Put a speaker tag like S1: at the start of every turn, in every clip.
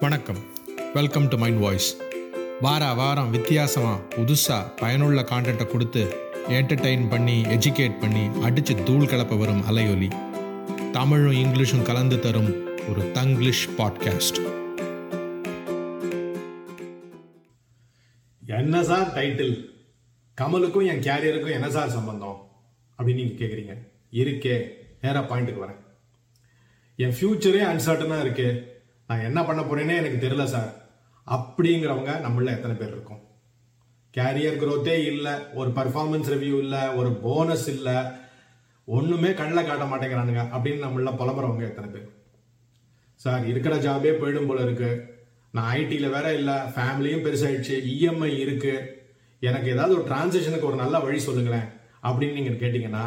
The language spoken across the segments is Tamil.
S1: வணக்கம். வெல்கம் டு மைண்ட் வாய்ஸ் வார வாரம் வித்தியாசமாக புதுசாக பயனுள்ள கான்டென்ட்டை கொடுத்து என்டர்டெயின் பண்ணி எஜுகேட் பண்ணி அடித்து தூள் கலப்ப வரும் அலையொலி. தமிழும் இங்கிலீஷும் கலந்து தரும் ஒரு தங்கிலீஷ் பாட்காஸ்ட்
S2: என்ன சார் டைட்டில் கமலுக்கும் என் கேரியருக்கும் என்ன சார் சம்பந்தம்? அப்படின்னு நீங்கள் கேட்குறீங்க இருக்கே நேராக பாயிண்ட்டுக்கு வரேன். என் ஃப்யூச்சரே அன்சர்டனாக இருக்குது நான் என்ன பண்ண போறேனே எனக்கு தெரியல சார் அப்படிங்கிறவங்க நம்மள எத்தனை பேர் இருக்கும்? கேரியர் க்ரோத்தே இல்லை ஒரு பர்ஃபார்மன்ஸ் ரிவ்யூ இல்லை ஒரு போனஸ் இல்லை ஒன்றுமே கண்ணில் காட்ட மாட்டேங்கிறானுங்க அப்படின்னு நம்மள புலம்புறவங்க எத்தனை பேர்? சார் இருக்கிற ஜாபே போயிடும் போல இருக்கு. நான் ஐடியில் வேற இல்லை ஃபேமிலியும் பெருசாயிடுச்சு இஎம்ஐ இருக்கு. எனக்கு ஏதாவது ஒரு டிரான்சேக்ஷனுக்கு ஒரு நல்ல வழி சொல்லுங்களேன் அப்படின்னு நீங்கள் கேட்டிங்கன்னா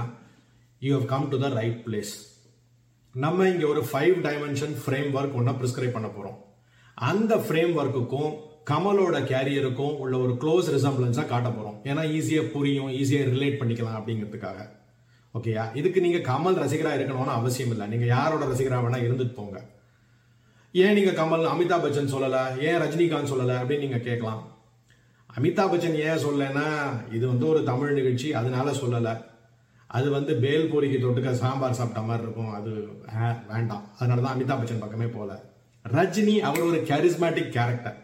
S2: you have come to the right place நம்ம இங்கே ஒரு ஃபைவ் டைமென்ஷன் ஃப்ரேம் ஒர்க் ஒன்றா ப்ரிஸ்கிரைப் பண்ண போகிறோம் அந்த ஃப்ரேம் ஒர்க்குக்கும் கமலோட கேரியருக்கும் உள்ள ஒரு க்ளோஸ் ரிசம்பிளன்ஸாக காட்ட போகிறோம் ஏன்னா ஈஸியாக புரியும் ஈஸியாக ரிலேட் பண்ணிக்கலாம் அப்படிங்கிறதுக்காக. ஓகேயா இதுக்கு நீங்கள் கமல் ரசிகராக இருக்கணும்னு அவசியம் இல்லை. நீங்கள் யாரோட ரசிகராக வேணால் இருந்துட்டு போங்க. ஏன் நீங்கள் கமல் அமிதாப் பச்சன் சொல்லலை? ஏன் ரஜினிகாந்த் சொல்லலை? அப்படின்னு நீங்கள் கேட்கலாம். அமிதாப் பச்சன் ஏன் சொல்லலைன்னா இது வந்து ஒரு தமிழ் நிகழ்ச்சி அதனால சொல்லலை. அது வந்து பேல் பூரிக்கு தொட்டுக்க சாம்பார் சாப்பிட்ட மாதிரி இருக்கும். அது வேண்டாம். அதனால தான் அமிதாப் பச்சன் பக்கமே போல ரஜினி அவர் ஒரு கரிஸ்மேட்டிக் கேரக்டர்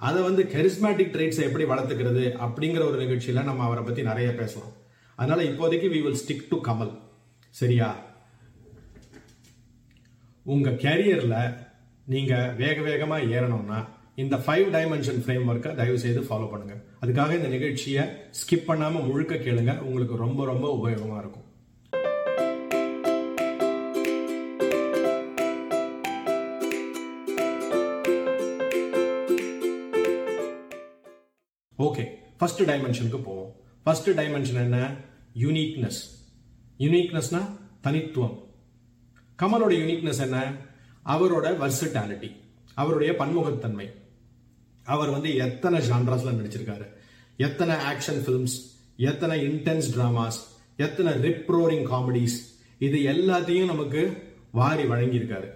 S2: அதை வந்து கரிஸ்மேட்டிக் ட்ரைட்ஸை எப்படி வளர்த்துக்கிறது அப்படிங்கிற ஒரு நிகழ்ச்சியில நம்ம அவரை பத்தி நிறைய பேசுகிறோம் அதனால இப்போதைக்கு we will stick to Kamal சரியா? உங்க கேரியர்ல நீங்க வேக வேகமா ஏறணும்னா இந்த ஃபைவ் டைமென்ஷன் ஃப்ரேம் ஒர்க்கை தயவு செய்து ஃபாலோ பண்ணுங்க. அதுக்காக இந்த நிகழ்ச்சியை ஸ்கிப் பண்ணாமல் முழுக்க கேளுங்க. உங்களுக்கு ரொம்ப ரொம்ப உபயோகமாக இருக்கும். ஓகே ஃபர்ஸ்ட் டைமென்ஷனுக்கு போவோம். ஃபர்ஸ்ட் டைமென்ஷன் என்ன? யூனிக்னஸ் யூனிக்னஸ்னா தனித்துவம். கமலோட யூனிக்னஸ் என்ன? அவரோட வர்சிட்டாலிட்டி அவருடைய பன்முகத்தன்மை. அவர் வந்து எத்தனை ஜான்ராஸ்ல நடிச்சிருக்காரு? எத்தனை ஆக்ஷன் ஃபிலிம்ஸ் எத்தனை இன்டென்ஸ் ட்ராமாஸ் எத்தனை ரிப்ரோரிங் காமெடிஸ் இது எல்லாத்தையும் நமக்கு வாரி வழங்கியிருக்காரு.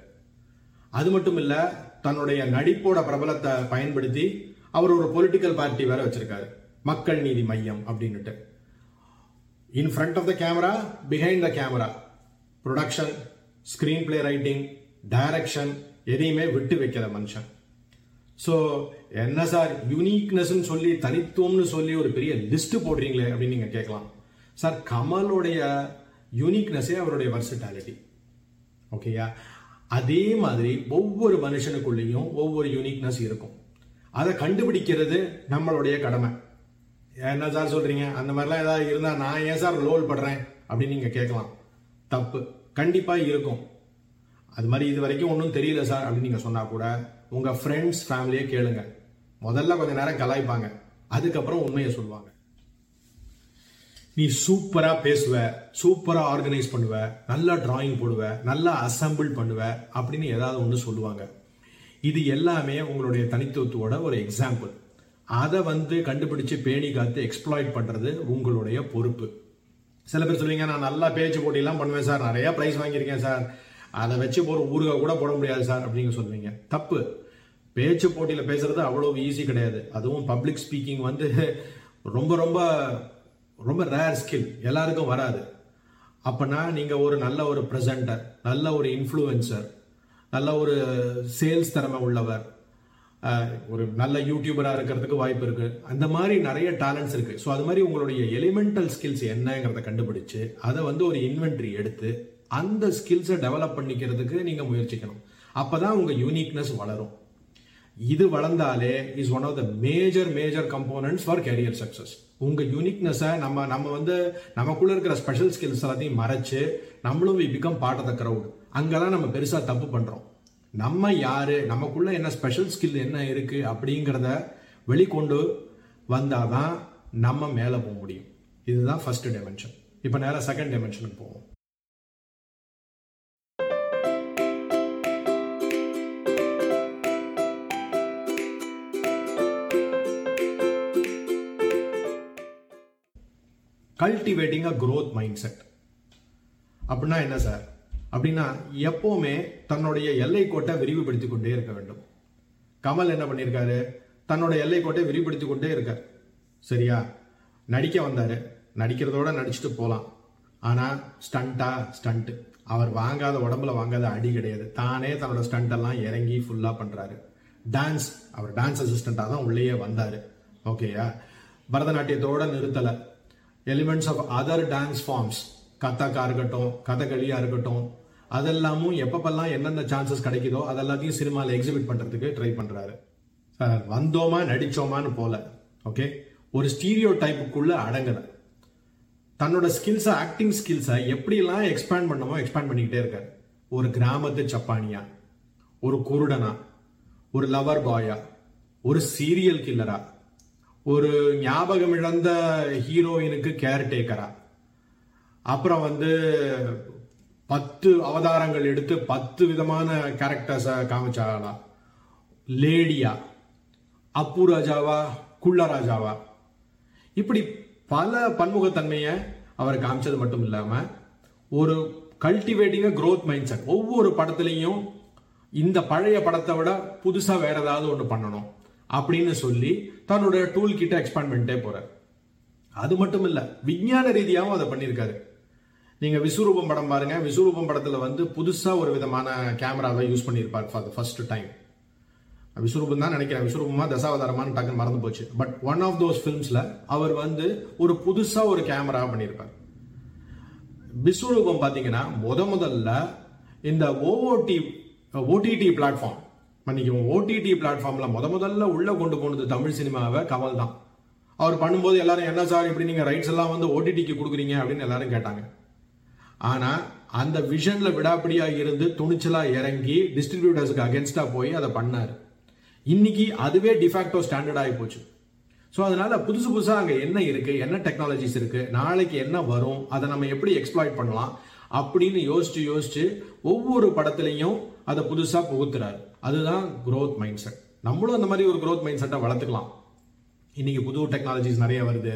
S2: அது மட்டும் இல்லை தன்னுடைய நடிப்போட பிரபலத்தை பயன்படுத்தி அவர் ஒரு பொலிட்டிக்கல் பார்ட்டி வேற வச்சிருக்காரு. மக்கள் நீதி மையம் அப்படின்னுட்டு. In front of the camera behind the camera production screenplay writing direction எதையுமே விட்டு வைக்கிற மனுஷன். ஸோ என்ன சார் யூனிக்னஸ்ன்னு சொல்லி தனித்துவம்னு சொல்லி ஒரு பெரிய லிஸ்ட் போடுறீங்களே அப்படின்னு நீங்கள் கேட்கலாம். சார் கமலோடைய யூனிக்னஸே அவருடைய வர்சிட்டாலிட்டி ஓகேயா அதே மாதிரி ஒவ்வொரு மனுஷனுக்குள்ளேயும் ஒவ்வொரு யூனிக்னஸ் இருக்கும். அதை கண்டுபிடிக்கிறது நம்மளுடைய கடமை. என்ன சார் சொல்கிறீங்க அந்த மாதிரிலாம் ஏதாவது இருந்தால் நான் ஏன் சார் லோல் படுறேன்? அப்படின்னு நீங்கள் கேட்கலாம். தப்பு. கண்டிப்பாக இருக்கும். அது மாதிரி இது வரைக்கும் ஒன்றும் தெரியல சார் அப்படின்னு நீங்கள் சொன்னால் கூட உங்கள் ஃப்ரெண்ட்ஸ் ஃபேமிலியே கேளுங்க. முதல்ல கொஞ்ச நேரம் கலாய்ப்பாங்க. அதுக்கப்புறம் உண்மையை சொல்லுவாங்க. நீ சூப்பராக பேசுவ சூப்பராக ஆர்கனைஸ் பண்ணுவ நல்லா டிராயிங் போடுவ நல்லா அசம்பிள் பண்ணுவ அப்படின்னு ஏதாவது ஒன்று சொல்லுவாங்க. இது எல்லாமே உங்களுடைய தனித்துவத்தோட ஒரு எக்ஸாம்பிள் அதை வந்து கண்டுபிடிச்சு பேணி காத்து எக்ஸ்ப்ளாய்ட் பண்ணுறது உங்களுடைய பொறுப்பு. சில பேர் சொல்லுவீங்க நான் நல்லா பேச்சு போட்டியெல்லாம் பண்ணுவேன் சார். நிறையா ப்ரைஸ் வாங்கியிருக்கேன் சார். அதை வச்சு ஒரு ஊருகா கூட போட முடியாது சார். அப்படின்னு சொல்லுவீங்க. தப்பு. பேச்சு போட்டியில் பேசுறது அவ்வளோ ஈஸி கிடையாது. அதுவும் பப்ளிக் ஸ்பீக்கிங் வந்து ரொம்ப ரொம்ப ரொம்ப ரேர் ஸ்கில் எல்லாருக்கும் வராது. அப்போனா நீங்கள் ஒரு நல்ல ஒரு ப்ரெசண்டர் நல்ல ஒரு இன்ஃப்ளூயன்சர் நல்ல ஒரு சேல்ஸ் திறமை உள்ளவர் ஒரு நல்ல யூடியூபராக இருக்கிறதுக்கு வாய்ப்பு இருக்குது அந்த மாதிரி நிறைய டேலண்ட்ஸ் இருக்குது ஸோ அது மாதிரி உங்களுடைய எலிமெண்டல் ஸ்கில்ஸ் என்னங்கிறத கண்டுபிடிச்சு அதை வந்து ஒரு இன்வென்ட்ரி எடுத்து அந்த ஸ்கில்ஸை டெவலப் பண்ணிக்கிறதுக்கு நீங்கள் முயற்சிக்கணும். அப்போ தான் உங்கள் யூனிக்னஸ் வளரும். இது வளர்ந்தாலே is one of the major major components for career success உங்கள் யூனிக்னஸை நம்ம நம்ம வந்து நமக்குள்ளே இருக்கிற ஸ்பெஷல் ஸ்கில்ஸ் எல்லாத்தையும் மறைச்சு நம்மளும் we become part of the crowd அங்கே தான் நம்ம பெருசாக தப்பு பண்ணுறோம் நம்ம யார் நமக்குள்ள என்ன ஸ்பெஷல் ஸ்கில் என்ன இருக்குது அப்படிங்கிறத வெளிக்கொண்டு வந்தாதான் நம்ம மேலே போக முடியும். இதுதான் ஃபஸ்ட்டு டைமென்ஷன் இப்போ நேராக செகண்ட் டைமென்ஷனுக்கு போவோம். Cultivating a growth mindset அப்படின்னா என்ன சார்? அப்படின்னா எப்போவுமே தன்னுடைய எல்லை கோட்டை விரிவுபடுத்திக் கொண்டே இருக்க வேண்டும். கமல் என்ன பண்ணியிருக்காரு தன்னோட எல்லை கோட்டை விரிவுபடுத்தி கொண்டே இருக்கார். சரியா? நடிக்க வந்தாரு. நடிக்கிறதோட நடிச்சுட்டு போகலாம் ஆனால் ஸ்டண்ட்டா ஸ்டண்ட்டு அவர் வாங்காத உடம்புல வாங்காத அடி கிடையாது. தானே தன்னோட ஸ்டண்ட்டெல்லாம் இறங்கி ஃபுல்லாக பண்ணுறாரு டான்ஸ் அவர் டான்ஸ் அசிஸ்டண்ட்டாக தான் உள்ளேயே வந்தார். ஓகேயா பரதநாட்டியத்தோட நிறுத்தலை. Elements of other dance forms கத்தாக்கா இருக்கட்டும் கதகளியா இருக்கட்டும் அதெல்லாமும் எப்பப்பெல்லாம் எந்தெந்த சான்சஸ் கிடைக்குதோ அதெல்லாத்தையும் சினிமாவில் எக்ஸிபிட் பண்றதுக்கு ட்ரை பண்றாரு. சார் வந்தோமா நடிச்சோமான்னு போல ஓகே ஒரு ஸ்டீரியோ டைப்புக்குள்ள அடங்கல தன்னோட ஸ்கில்ஸை ஆக்டிங் ஸ்கில்ஸை எப்படிலாம் எக்ஸ்பேண்ட் பண்ணமோ எக்ஸ்பேண்ட் பண்ணிக்கிட்டே இருக்காரு. ஒரு கிராமத்து சப்பானியா ஒரு குருடனா ஒரு லவர் பாயா ஒரு சீரியல் கில்லரா ஒரு ஞாபகம் இழந்த ஹீரோயினுக்கு கேர்டேக்கரா. அப்புறம் வந்து பத்து அவதாரங்கள் எடுத்து பத்து விதமான கேரக்டர்ஸை காமிச்சாளா. லேடியா அப்பு ராஜாவா குள்ள ராஜாவா. இப்படி பல பன்முகத்தன்மையை அவர் காமிச்சது மட்டும் இல்லாமல் ஒரு கல்டிவேட்டிங் க்ரோத் மைண்ட் செட் ஒவ்வொரு படத்துலையும் இந்த பழைய படத்தை விட புதுசாக வேற ஏதாவது ஒன்று பண்ணணும். அப்படின்னு சொல்லி தன்னோட டூல் கிட்ட எக்ஸ்பேண்ட் பண்ணிட்டே போறார். அது மட்டும் இல்லை விஞ்ஞான ரீதியாகவும் அதை பண்ணியிருக்காரு. நீங்க விஸ்வரூபம் படம் பாருங்க. விஸ்வரூபம் படத்துல வந்து புதுசா ஒரு விதமான கேமராவை யூஸ் பண்ணியிருப்பார் for the first time Vishwaroopam தான் நினைக்கிறேன். விஸ்வரூபமா தசாவதாரமான்னு டக்குன்னு மறந்து போச்சு. பட் ஒன் ஆஃப் தோஸ் ஃபிலிம்ஸ்ல அவர் வந்து ஒரு புதுசா ஒரு கேமரா பண்ணியிருப்பார். விஸ்வரூபம் பாத்தீங்கன்னா முத முதல்ல இந்த ஓஓடி ஓடிடி பிளாட்ஃபார்ம் மன்னிக்கும் ஓடிடி பிளாட்ஃபார்மில் முத முதல்ல உள்ளே கொண்டு போனது தமிழ் சினிமாவை கமல் தான். அவர் பண்ணும்போது எல்லாரும் என்ன சார் இப்படி நீங்கள் ரைட்ஸ் எல்லாம் வந்து ஓடிடிக்கு கொடுக்குறீங்க? அப்படின்னு எல்லாரும் கேட்டாங்க. ஆனால் அந்த விஷனில் விடாப்பிடியாக இருந்து துணிச்சலாக இறங்கி டிஸ்ட்ரிபியூட்டர்ஸ்க்கு அகேன்ஸ்டாக போய் அதை பண்ணார். இன்னைக்கு அதுவே டிஃபாக்டோ ஸ்டாண்டர்ட் ஆகி போச்சு. ஸோ அதனால புதுசு புதுசாக அங்கே என்ன இருக்கு என்ன டெக்னாலஜிஸ் இருக்கு நாளைக்கு என்ன வரும் அதை நம்ம எப்படி எக்ஸ்ப்ளாய்ட் பண்ணலாம் அப்படின்னு யோசிச்சு யோசிச்சு ஒவ்வொரு படத்துலையும் அதை புதுசாக புகுத்துறாரு. அதுதான் குரோத் மைண்ட் செட் நம்மளும் அந்த மாதிரி ஒரு க்ரோத் மைண்ட் செட்டை வளர்த்துக்கலாம். இன்னைக்கு புது டெக்னாலஜிஸ் நிறைய வருது.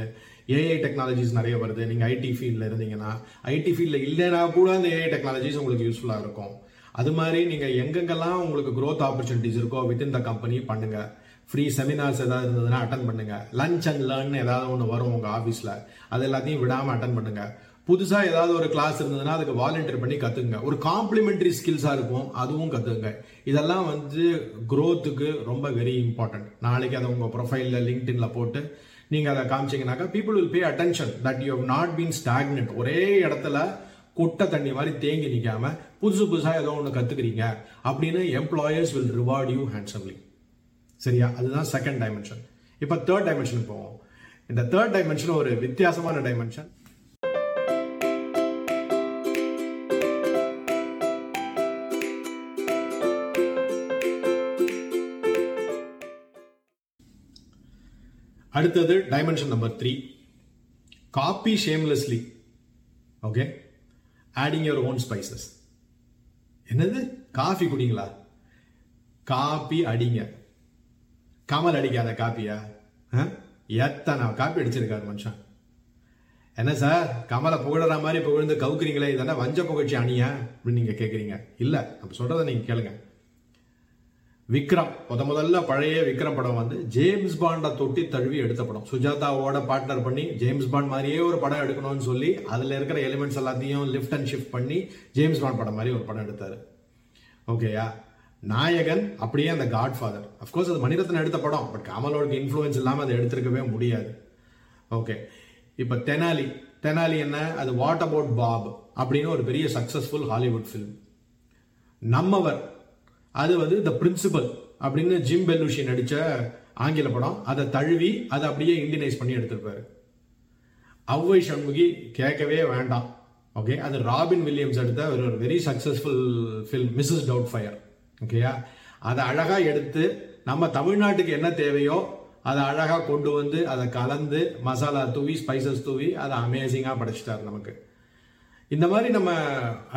S2: ஏஐ டெக்னாலஜிஸ் நிறைய வருது. நீங்கள் ஐடி ஃபீல்டில் இருந்தீங்கன்னா ஐடி ஃபீல்டில் இல்லைனா கூட அந்த ஏஐ டெக்னாலஜிஸ் உங்களுக்கு யூஸ்ஃபுல்லாக இருக்கும். அது மாதிரி நீங்கள் எங்கெங்கெல்லாம் உங்களுக்கு க்ரோத் ஆப்பர்ச்சுனிட்டிஸ் இருக்கோ வித்தின் த கம்பெனி பண்ணுங்கள் ஃப்ரீ செமினார்ஸ் ஏதாவது இருந்ததுன்னா அட்டன் பண்ணுங்கள் லஞ்ச் அண்ட் லேர்ன் ஏதாவது ஒன்று வரும் உங்கள் ஆஃபீஸில் அது எல்லாத்தையும் விடாமல் அட்டன் பண்ணுங்கள் புதுசாக ஏதாவது ஒரு கிளாஸ் இருந்ததுன்னா அதுக்கு வாலண்டியர் பண்ணி கற்றுக்குங்க ஒரு காம்ப்ளிமெண்டரி ஸ்கில்ஸாக இருக்கும் அதுவும் கற்றுக்குங்க இதெல்லாம் வந்து க்ரோத்துக்கு ரொம்ப வெரி இம்பார்ட்டன்ட் நாளைக்கு அதை உங்கள் ப்ரொஃபைலில் லிங்க்டின்ல போட்டு நீங்கள் அதை காமிச்சீங்கன்னாக்கா people will pay attention that you have not been stagnant ஒரே இடத்துல குட்டை தண்ணி மாதிரி தேங்கி நிற்காமல் புதுசு புதுசாக ஏதோ ஒன்று கற்றுக்கிறீங்க அப்படின்னு employers will reward you handsomely சரியா? அதுதான் செகண்ட் டைமென்ஷன் இப்போ தேர்ட் டைமென்ஷன் போவோம். இந்த தேர்ட் டைமென்ஷன் ஒரு வித்தியாசமான டைமென்ஷன் அடுத்தது dimension number three copy shamelessly okay adding your own spices என்னது? காஃபி குடிங்களா? காப்பி அடிங்க. கமல் அடிக்காத காப்பியா? ஆ? எத்தனை காப்பி அடிச்சிருக்காரு மனுஷன். என்ன சார்? கமலை புகழற மாதிரி புகழ்ந்து கவுக்குறீங்களே இதெல்லாம் வஞ்ச புகழ்ச்சி அணியா? அப்படின்னு நீங்கள் கேட்குறீங்க இல்லை நம்ம சொல்கிறத நீங்கள் கேளுங்க. விக்ரம் முத முதல்ல பழைய விக்ரம் படம் வந்து ஜேம்ஸ் பாண்டை தொட்டி தழுவி எடுத்த படம். சுஜாதாவோட பார்ட்னர் பண்ணி ஜேம்ஸ் பாண்ட் மாதிரியே ஒரு படம் எடுக்கணும்னு சொல்லி அதில் இருக்கிற எலிமெண்ட்ஸ் எல்லாத்தையும் லிஃப்ட் அண்ட் ஷிஃப்ட் பண்ணி ஜேம்ஸ் பாண்ட் படம் மாதிரி ஒரு படம் எடுத்தார். ஓகேயா நாயகன் அப்படியே அந்த காட் ஃபாதர் அஃப்கோர்ஸ் அது மணிரத்னம் எடுத்த படம் பட் கமலோட இன்ஃப்ளூயன்ஸ் இல்லாமல் அதை எடுத்திருக்கவே முடியாது. ஓகே இப்போ தெனாலி தெனாலி என்ன? அது வாட் அபவுட் பாப்? அப்படின்னு ஒரு பெரிய சக்ஸஸ்ஃபுல் ஹாலிவுட் ஃபிலிம் நம்மவர் அது வந்து த பிரின்சிபல் அப்படின்னு ஜிம் பெல்லூஷி நடித்த ஆங்கில படம். அதை தழுவி அதை அப்படியே இண்டியனைஸ் பண்ணி எடுத்திருப்பாரு. அவ்வை சண்முகி கேட்கவே வேண்டாம். ஓகே அது ராபின் வில்லியம்ஸ் எடுத்த ஒரு ஒரு very successful film Mrs Doubtfire ஓகேயா அதை அழகாக எடுத்து நம்ம தமிழ்நாட்டுக்கு என்ன தேவையோ அதை அழகாக கொண்டு வந்து அதை கலந்து மசாலா தூவி ஸ்பைசஸ் தூவி அதை அமேசிங்காக படைச்சிட்டார் நமக்கு. இந்த மாதிரி நம்ம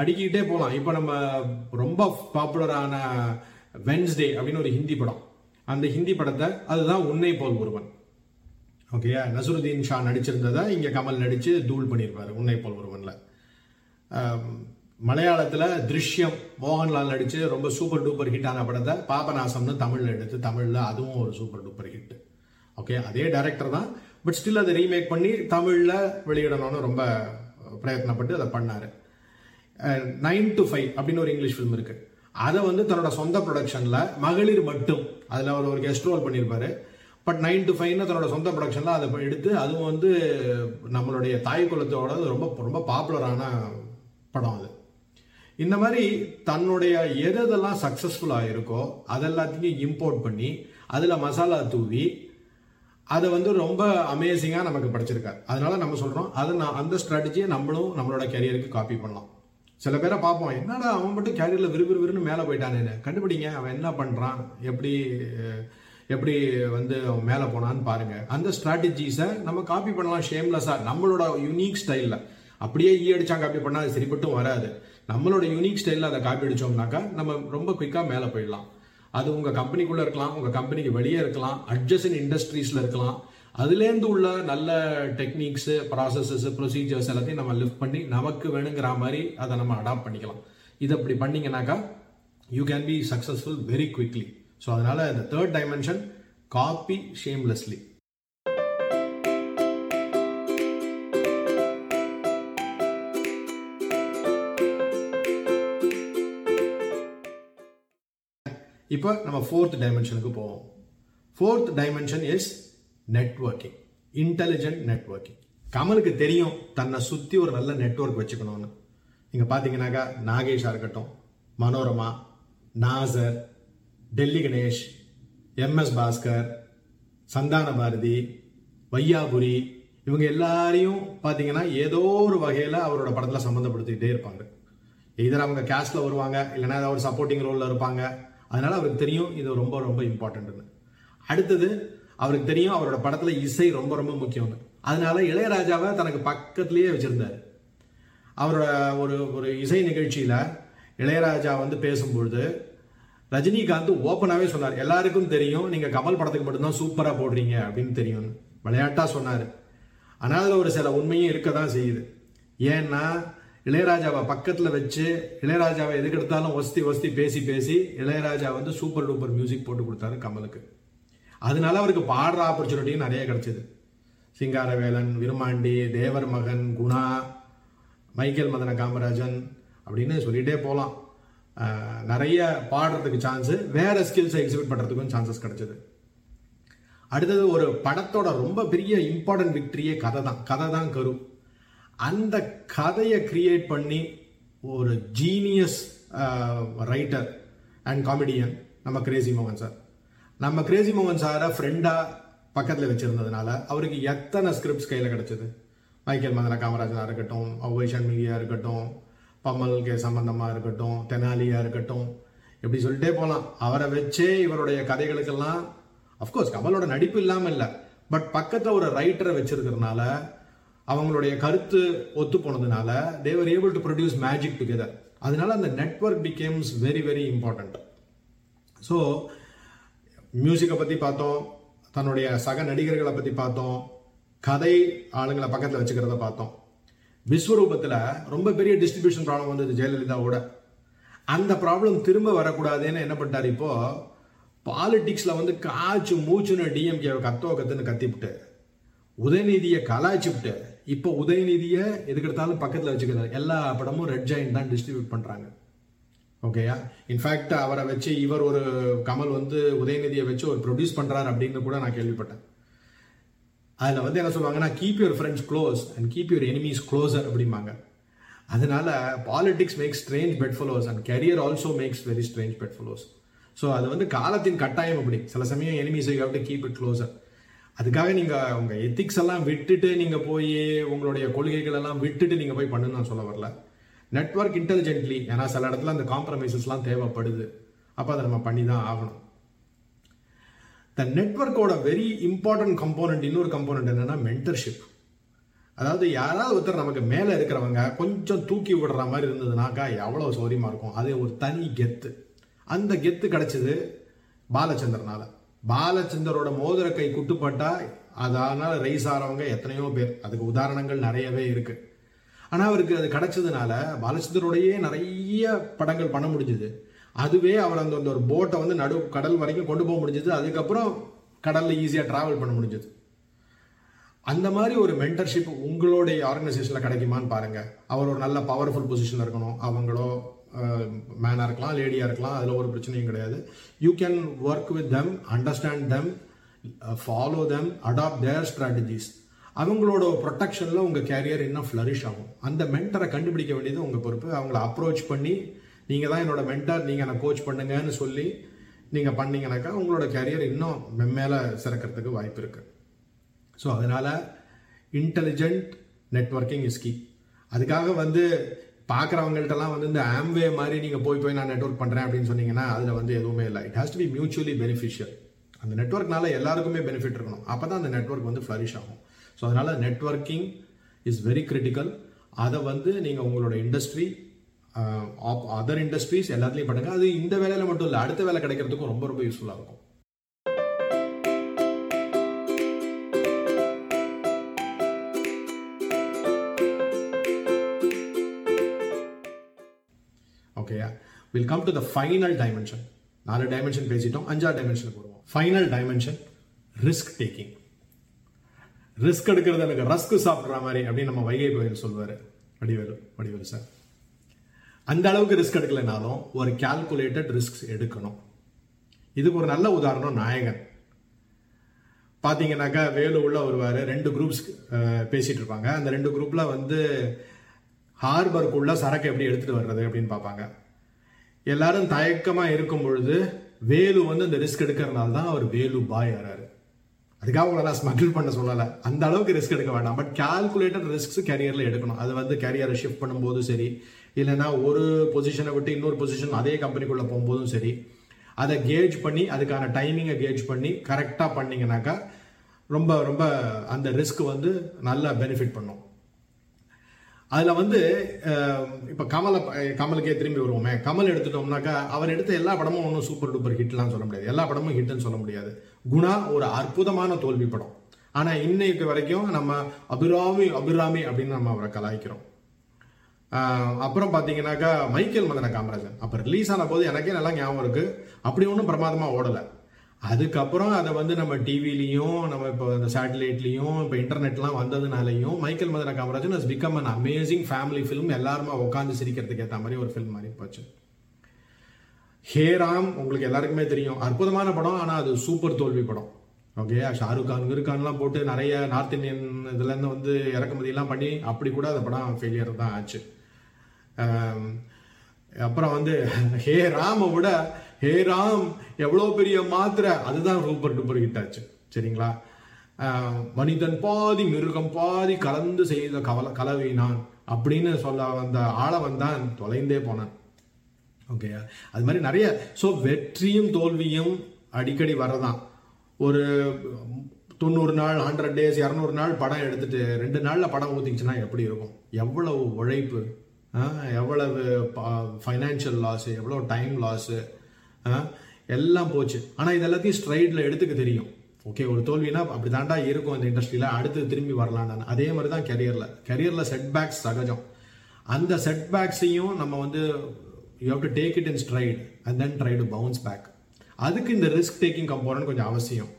S2: அடிக்கிட்டே போகலாம் இப்போ நம்ம ரொம்ப பாப்புலரான வென்ஸ்டே அப்படின்னு ஒரு ஹிந்தி படம். அந்த ஹிந்தி படத்தை அதுதான் உன்னை போல் ஒருவன். ஓகேயா நசருதீன் ஷா நடிச்சிருந்ததை இங்கே கமல் நடித்து தூள் பண்ணியிருப்பாரு உன்னை போல் ஒருவனில். மலையாளத்தில் திருஷ்யம் மோகன்லால் நடித்து ரொம்ப சூப்பர் டூப்பர் ஹிட்டான படத்தை பாபநாசம்னு தமிழில் எடுத்து தமிழில் அதுவும் ஒரு சூப்பர் டூப்பர் ஹிட் ஓகே அதே டைரக்டர் தான். பட் ஸ்டில் அதை ரீமேக் பண்ணி தமிழில் வெளியிடணும்னு ரொம்ப பிரயத்னப்பட்டு அதை பண்ணார். நைன் டு ஃபைவ் அப்படின்னு ஒரு இங்கிலீஷ் ஃபிலிம் இருக்கு. அதை வந்து தன்னோட சொந்த ப்ரொடக்ஷனில் மகளிர் மட்டும் அதில் அவர் ஒரு கெஸ்ட் ரோல் பண்ணியிருப்பார். பட் நைன் டு ஃபைவ்னு தன்னோட சொந்த ப்ரொடக்ஷனில் அதை எடுத்து அதுவும் வந்து நம்மளுடைய தாய் குலத்தோட ரொம்ப ரொம்ப பாப்புலரான படம் அது. இந்த மாதிரி தன்னுடைய எது எதெல்லாம் சக்ஸஸ்ஃபுல்லாக இருக்கோ அதெல்லாத்தையும் இம்போர்ட் பண்ணி அதில் மசாலா தூவி அதை வந்து ரொம்ப அமேசிங்காக நமக்கு படிச்சிருக்காரு. அதனால நம்ம சொல்கிறோம் அதை நான் அந்த ஸ்ட்ராட்டஜியை நம்மளும் நம்மளோட கேரியருக்கு காப்பி பண்ணலாம். சில பேரை பார்ப்போம் என்னடா அவன் மட்டும் கேரியரில் விறுவிறுவிறுன்னு மேலே போயிட்டானேன்னு கண்டுபிடிங்க அவன் என்ன பண்ணுறான் எப்படி எப்படி வந்து அவன் மேலே போனான்னு பாருங்க. அந்த ஸ்ட்ராட்டஜிஸை நம்ம காப்பி பண்ணலாம் ஷேம்லெஸ்ஸாக நம்மளோட யூனிக் ஸ்டைலில் அப்படியே e ஈ அடிச்சா காப்பி பண்ணால் அது சரிப்பட்டும் வராது. நம்மளோட யூனிக் ஸ்டைலில் அதை காப்பி அடித்தோம்னாக்கா நம்ம ரொம்ப குயிக்காக மேலே போயிடலாம். அது உங்கள் கம்பெனிக்குள்ளே இருக்கலாம் உங்கள் கம்பெனிக்கு வெளியே இருக்கலாம் அட்ஜஸ்ட் இண்டஸ்ட்ரீஸில் இருக்கலாம். அதுலேருந்து உள்ள நல்ல டெக்னிக்ஸு ப்ராசஸஸ் ப்ரொசீஜர்ஸ் எல்லாத்தையும் நம்ம லிஃப்ட் பண்ணி நமக்கு வேணுங்கிற மாதிரி அதை நம்ம அடாப்ட் பண்ணிக்கலாம். இது அப்படி பண்ணீங்கன்னாக்கா you can be successful very quickly so அதனால் இந்த தேர்ட் டைமென்ஷன் காப்பி ஷேம்லெஸ்லி இப்போ நம்ம ஃபோர்த் டைமென்ஷனுக்கு போவோம். Fourth dimension is networking intelligent networking கமலுக்கு தெரியும் தன்னை சுற்றி ஒரு நல்ல நெட்ஒர்க் வச்சுக்கணும்னு. நீங்கள் பார்த்தீங்கன்னாக்கா நாகேஷாக இருக்கட்டும் மனோரமா நாசர் டெல்லி கணேஷ் எம்எஸ் பாஸ்கர் சந்தான பாரதி வையாபுரி இவங்க எல்லாரையும் பார்த்தீங்கன்னா ஏதோ ஒரு வகையில் அவரோட படத்தில் சம்மந்தப்படுத்திக்கிட்டே இருப்பாங்க. இதர் அவங்க கேஸ்டில் வருவாங்க இல்லைன்னா ஏதாவது ஒரு சப்போர்ட்டிங் ரோலில் இருப்பாங்க. அதனால் அவருக்கு தெரியும் இது ரொம்ப ரொம்ப இம்பார்ட்டன்ட்னு அடுத்தது அவருக்கு தெரியும் அவரோட படத்தில் இசை ரொம்ப ரொம்ப முக்கியம்னு. அதனால இளையராஜாவை தனக்கு பக்கத்துலேயே வச்சுருந்தார். அவரோட ஒரு ஒரு இசை நிகழ்ச்சியில் இளையராஜா வந்து பேசும்பொழுது ரஜினிகாந்த் ஓப்பனாகவே சொன்னார் எல்லாருக்கும் தெரியும் நீங்கள் கமல் படத்துக்கு மட்டும்தான் சூப்பராக போடுறீங்க அப்படின்னு தெரியும் விளையாட்டாக சொன்னார். ஆனால் அதில் ஒரு சில உண்மையும் இருக்க தான் செய்யுது. ஏன்னா இளையராஜாவை பக்கத்தில் வச்சு இளையராஜாவை எதுக்கு எடுத்தாலும் ஒஸ்தி ஒஸ்தி பேசி பேசி இளையராஜா வந்து சூப்பர் டூப்பர் மியூசிக் போட்டு கொடுத்தாரு கமலுக்கு. அதனால அவருக்கு பாடுற ஆப்பர்ச்சுனிட்டியும் நிறைய கிடைச்சிது. சிங்காரவேலன் விருமாண்டி தேவர் மகன் குணா மைக்கேல் மதன காமராஜன் அப்படின்னு சொல்லிகிட்டே போகலாம் நிறைய பாடுறதுக்கு சான்ஸு வேறு ஸ்கில்ஸை எக்ஸிபிட் பண்ணுறதுக்கும் சான்சஸ் கிடைச்சிது. அடுத்தது ஒரு படத்தோட ரொம்ப பெரிய இம்பார்ட்டன்ட் விக்டரியே கதை தான் கதை தான் கரு. அந்த கதையை கிரியேட் பண்ணி ஒரு ஜீனியஸ் ரைட்டர் அண்ட் காமெடியன் நம்ம கிரேசி மோகன் சார் நம்ம கிரேசி மோகன் சாரை ஃப்ரெண்டாக பக்கத்தில் வச்சுருந்ததுனால அவருக்கு எத்தனை ஸ்கிரிப்ட்ஸ் கையில் கிடச்சிது? மைக்கேல் மதன காமராஜனாக இருக்கட்டும் ஒவ்வை சண்முகியாக இருக்கட்டும் பம்மல் கே சம்பந்தமாக இருக்கட்டும் தெனாலியாக இருக்கட்டும் இப்படி சொல்லிட்டே போகலாம் அவரை வச்சே இவருடைய கதைகளுக்கெல்லாம் அஃப்கோர்ஸ் கமலோட நடிப்பு இல்லாமல் இல்லை பட் பக்கத்தில் ஒரு ரைட்டரை வச்சிருக்கிறதுனால அவங்களுடைய கருத்து ஒத்து போனதுனால they were able to produce magic together அதனால அந்த network becomes very very important so மியூசிக்கை பற்றி பார்த்தோம் தன்னுடைய சக நடிகர்களை பற்றி பார்த்தோம் கதை ஆளுங்களை பக்கத்தில் வச்சுக்கிறத பார்த்தோம். விஸ்வரூபத்தில் ரொம்ப பெரிய டிஸ்ட்ரிபியூஷன் ப்ராப்ளம் வந்தது ஜெயலலிதாவோட. அந்த ப்ராப்ளம் திரும்ப வரக்கூடாதுன்னு என்ன பண்ணிட்டார் இப்போ பாலிட்டிக்ஸில் வந்து காய்ச்சு மூச்சுன்னு டிஎம்கே கத்தோ கத்துன்னு கத்திவிட்டு உதயநிதியை கலாய்ச்சிவிட்டு இப்போ உதயநிதியை எதுக்கெடுத்தாலும் பக்கத்தில் வச்சுக்கிறார். எல்லா படமும் ரெட் ஜாயின் தான் டிஸ்ட்ரிபியூட் பண்ணுறாங்க ஓகேயா இன்ஃபேக்ட் அவரை வச்சு இவர் ஒரு கமல் வந்து உதயநிதியை வச்சு ஒரு ப்ரொடியூஸ் பண்ணுறாரு அப்படின்னு கூட நான் கேள்விப்பட்டேன். அதில் வந்து என்ன சொல்லுவாங்கன்னா keep your friends close and keep your enemies closer அப்படிம்பாங்க. அதனால politics makes strange bedfellows and career also makes very strange bedfellows so அது வந்து காலத்தின் கட்டாயம் அப்படி. சில சமயம் enemies you to keep it closer அதுக்காக நீங்கள் உங்கள் எத்திக்ஸ் எல்லாம் விட்டுட்டு நீங்கள் போய் உங்களுடைய கொள்கைகள் எல்லாம் விட்டுட்டு நீங்கள் போய் பண்ணுன்னு நான் சொல்ல வரல. நெட்ஒர்க் இன்டெலிஜென்ட்லி ஏன்னா சில இடத்துல அந்த காம்ப்ரமைசஸ்லாம் தேவைப்படுது. அப்போ அதை நம்ம பண்ணி தான் ஆகணும் த நெட்ஒர்க்கோட வெரி இம்பார்ட்டன்ட் கம்போனன்ட் இன்னொரு கம்போனன்ட் என்னன்னா மென்டர்ஷிப் அதாவது யாராவது ஒருத்தர் நமக்கு மேலே இருக்கிறவங்க கொஞ்சம் தூக்கி விடுற மாதிரி இருந்ததுனாக்கா எவ்வளோ சௌரியமாக இருக்கும். அது ஒரு தனி கெத்து. அந்த கெத்து கிடச்சிது பாலச்சந்திரனால். பாலச்சந்தரோட மோதிர கை குட்டுப்பட்டா அதனால ரைஸ் ஆறவங்க எத்தனையோ பேர். அதுக்கு உதாரணங்கள் நிறையவே இருக்கு. ஆனால் அவருக்கு அது கிடைச்சதுனால பாலச்சந்தரோடையே நிறைய படங்கள் பண்ண முடிஞ்சுது. அதுவே அவர் அந்த அந்த ஒரு போட்டை வந்து நடு கடல் வரைக்கும் கொண்டு போக முடிஞ்சது. அதுக்கப்புறம் கடலில் ஈஸியாக ட்ராவல் பண்ண முடிஞ்சது. அந்த மாதிரி ஒரு மென்டர்ஷிப் உங்களுடைய ஆர்கனைசேஷனில் கிடைக்குமான்னு பாருங்கள் அவர் ஒரு நல்ல பவர்ஃபுல் பொசிஷனில் இருக்கணும். அவங்களோ மேனாக இருக்கலாம் லேடியாக இருக்கலாம் அதில் ஒரு பிரச்சனையும் கிடையாது. You can work with them understand them follow them adapt their strategies அவங்களோட ப்ரொடெக்ஷனில் உங்கள் கேரியர் இன்னும் ஃப்ளரிஷ் ஆகும். அந்த மென்டரை கண்டுபிடிக்க வேண்டியது உங்கள் பொறுப்பு. அவங்கள அப்ரோச் பண்ணி நீங்கள் தான் என்னோட மென்டர் நீங்கள் நான் கோச் பண்ணுங்கன்னு சொல்லி நீங்கள் பண்ணீங்கன்னாக்கா உங்களோட கேரியர் இன்னும் மெம்மேலே சிறக்கிறதுக்கு வாய்ப்பு இருக்குது ஸோ அதனால் இன்டெலிஜென்ட் நெட்ஒர்க்கிங் இஸ் கீ அதுக்காக வந்து பார்க்குறவங்கள்ட்டலாம் வந்து இந்த ஆம்வே மாதிரி நீங்கள் போய் போய் நான் நெட்ஒர்க் பண்ணுறேன் அப்படின்னு சொன்னீங்கன்னா அதில் வந்து எதுவுமே இல்லை. It has to be mutually beneficial அந்த நெட்ஒர்க்னால எல்லாருக்குமே பெனிஃபிட் இருக்கணும். அப்போ தான் அந்த நெட்ஒர்க் வந்து ஃப்ளரிஷ் ஆகும். ஸோ அதனால் நெட்ஒர்க்கிங் இஸ் வெரி கிரிட்டிக்கல் அதை வந்து நீங்கள் உங்களோட இண்டஸ்ட்ரி அதர் இண்டஸ்ட்ரீஸ் எல்லாத்துலேயும் பண்ணுங்க. அது இந்த வேலையில் மட்டும் இல்லை அடுத்த வேலை கிடைக்கிறதுக்கும் ரொம்ப ரொம்ப யூஸ்ஃபுல்லாக இருக்கும். Will come to the final dimension நாலு டைமென்ஷன் பேசிட்டோம் அஞ்சாறு டைமென்ஷன் போடுவோம். Final dimension risk taking risk எடுக்கிறது எனக்கு ரஸ்க் சாப்பிட்ற மாதிரி அப்படின்னு நம்ம வைகை கோயில் சொல்வார். வடிவேலு வடிவேலு சார் அந்த அளவுக்கு ரிஸ்க் எடுக்கலைனாலும் ஒரு கால்குலேட்டட் ரிஸ்க் எடுக்கணும். இதுக்கு ஒரு நல்ல உதாரணம் நாயகன். பார்த்தீங்கன்னாக்கா வேலு உள்ள வருவார் ரெண்டு குரூப்ஸ் பேசிட்டு இருப்பாங்க. அந்த ரெண்டு குரூப்பில் வந்து ஹார்பருக்குள்ள சரக்கு எப்படி எடுத்துட்டு வர்றது அப்படின்னு பார்ப்பாங்க. எல்லாரும் தயக்கமா இருக்கும் பொழுது வேலு வந்து அந்த ரிஸ்க் எடுக்கிறதுனால தான் அவர் வேலு பாய் ஆறாரு. அதுக்காக உங்களை நான் ஸ்மகிள் பண்ண சொல்லலை. அந்த அளவுக்கு ரிஸ்க் எடுக்க வேண்டாம். பட் கால்குலேட்டட் ரிஸ்க்ஸ் கேரியரில் எடுக்கணும். அது வந்து கேரியரை ஷிஃப்ட் பண்ணும்போதும் சரி இல்லைன்னா ஒரு பொசிஷனை விட்டு இன்னொரு பொசிஷன் அதே கம்பெனிக்குள்ளே போகும்போதும் சரி அதை கேஜ் பண்ணி அதுக்கான டைமிங்கை கேஜ் பண்ணி கரெக்டாக பண்ணீங்கன்னாக்கா ரொம்ப ரொம்ப அந்த ரிஸ்க் வந்து நல்லா பெனிஃபிட் பண்ணும். அதில் வந்து இப்போ கமலை கமலுக்கே திரும்பி வருவோமே. கமல் எடுத்துட்டோம்னாக்கா அவர் எடுத்த எல்லா படமும் ஒன்றும் சூப்பர் டூப்பர் ஹிட்லாம் சொல்ல முடியாது. எல்லா படமும் ஹிட்னு சொல்ல முடியாது. குணா ஒரு அற்புதமான தோல்வி படம். ஆனால் இன்னைக்கு வரைக்கும் நம்ம அபிராமி அபிராமி அப்படின்னு நம்ம அவரை கலாய்க்கிறோம். அப்புறம் பார்த்தீங்கன்னாக்கா மைக்கேல் மதன காமராஜன். அப்போ ரிலீஸ் ஆன போது எனக்கே நல்லா ஞாபகம் இருக்குது அப்படி ஒன்றும் பிரமாதமாக ஓடலை. அதுக்கப்புறம் அதை வந்து நம்ம டிவிலையும் நம்ம இப்போ இந்த சேட்டலைட்லையும் இப்போ இன்டர்நெட்லாம் வந்ததுனாலையும் Michael Madhura Kamarajan has become an amazing family film எல்லாருமே உட்காந்து சிரிக்கிறதுக்கு ஏற்ற மாதிரி ஒரு ஃபிலிம் மாதிரி போச்சு. ஹே ராம் உங்களுக்கு எல்லாருக்குமே தெரியும். அற்புதமான படம் ஆனால் அது சூப்பர் தோல்வி படம். ஓகே ஷாருக் கான் கிருக்கான்லாம் போட்டு நிறைய நார்த் இந்தியன் இதுலேருந்து வந்து இறக்குமதியெல்லாம் பண்ணி அப்படி கூட அந்த படம் ஃபெயிலியர் தான் ஆச்சு. அப்புறம் வந்து ஹே ராமை விட ஹே ராம் எவ்வளோ பெரிய மாத்திரை? அதுதான் சூப்பர் டூப்பர் ஹிட் ஆச்சு. சரிங்களா? மனிதன் பாதி மிருகம் பாதி கலந்து செய்த கவல கலவை நான் அப்படின்னு சொல்ல வந்த ஆளவன் தான் தொலைந்தே போனான். ஓகேயா அது மாதிரி நிறைய ஸோ வெற்றியும் தோல்வியும் அடிக்கடி வரதான். ஒரு தொண்ணூறு நாள் ஹண்ட்ரட் டேஸ் இரநூறு நாள் படம் எடுத்துட்டு ரெண்டு நாளில் படம் ஊற்றிச்சுன்னா எப்படி இருக்கும்? எவ்வளவு உழைப்பு எவ்வளவு ஃபைனான்ஷியல் லாஸு எவ்வளோ டைம் லாஸு எல்லாம் போச்சு. ஆனால் இது எல்லாத்தையும் ஸ்ட்ரைடில் எடுத்துக்க தெரியும். ஓகே ஒரு தோல்வினா அப்படி தாண்டா இருக்கும் இந்த இண்டஸ்ட்ரியில் அடுத்து திரும்பி வரலான்னு அதே மாதிரி தான் கெரியரில் கெரியரில் செட்பேக்ஸ் சகஜம். அந்த செட்பேக்ஸையும் நம்ம வந்து you have to take it in stride and then try to bounce back அதுக்கு இந்த ரிஸ்க் டேக்கிங் கம்போனன்ட் கொஞ்சம் அவசியம்.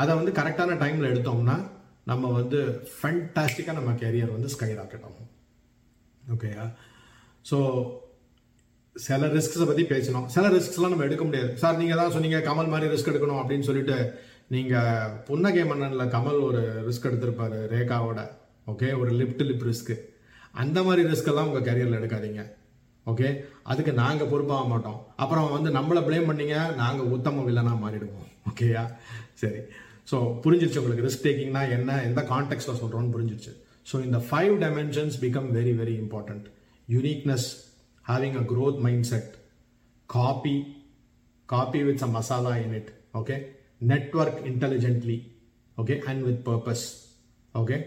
S2: அதை வந்து கரெக்டான டைமில் எடுத்தோம்னா நம்ம வந்து ஃபண்டாஸ்டிக்காக நம்ம கேரியர் வந்து ஸ்கை ராக்கெட் ஆகும். ஓகேயா ஸோ சில ரிஸ்க்ஸை பற்றி பேசணும் சில ரிஸ்க்ஸ்லாம் நம்ம எடுக்க முடியாது. சார் நீங்கள் தான் சொன்னீங்க கமல் மாதிரி ரிஸ்க் எடுக்கணும் அப்படின்னு சொல்லிட்டு நீங்கள் புன்னகை மன்னனில் கமல் ஒரு ரிஸ்க் எடுத்திருப்பாரு ரேகாவோட. ஓகே ஒரு லிப்ட் லிப் ரிஸ்க்கு அந்த மாதிரி ரிஸ்க்கெல்லாம் உங்கள் கரியரில் எடுக்காதீங்க. ஓகே அதுக்கு நாங்கள் பொறுப்பாக மாட்டோம். அப்புறம் வந்து நம்மளை ப்ளேம் பண்ணீங்க நாங்கள் உத்தம வில்லனாக மாறிடுவோம். ஓகேயா சரி. ஸோ புரிஞ்சிருச்சு உங்களுக்கு ரிஸ்க் டேக்கிங்னா என்ன எந்த கான்டெக்ட்டில் சொல்கிறோன்னு புரிஞ்சிருச்சு. ஸோ இந்த five dimensions become very very important uniqueness having a growth mindset. Copy copy with some masala in it okay? Network intelligently okay? And with purpose okay?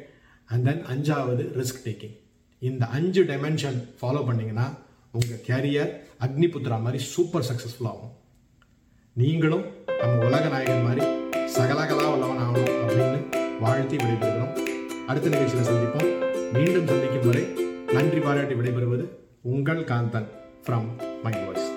S2: And then அஞ்சாவது ரிஸ்க் டேக்கிங் இந்த அஞ்சு டைமென்ஷன் ஃபாலோ பண்ணீங்கன்னா உங்கள் கேரியர் அக்னிபுத்ரா மாதிரி சூப்பர் சக்ஸஸ்ஃபுல் ஆகும். நீங்களும் நம்ம உலக நாயகன் மாதிரி சகலகலா உள்ளவன் ஆகணும் அப்படின்னு வாழ்த்தி விடைபெறுகிறோம். அடுத்த நிகழ்ச்சியில் சந்திப்போம். மீண்டும் சந்திக்கும் வரை நன்றி பாராட்டி விடைபெறுவது உங்கள் காந்தன் ஃப்ரம் மை வாய்ஸ்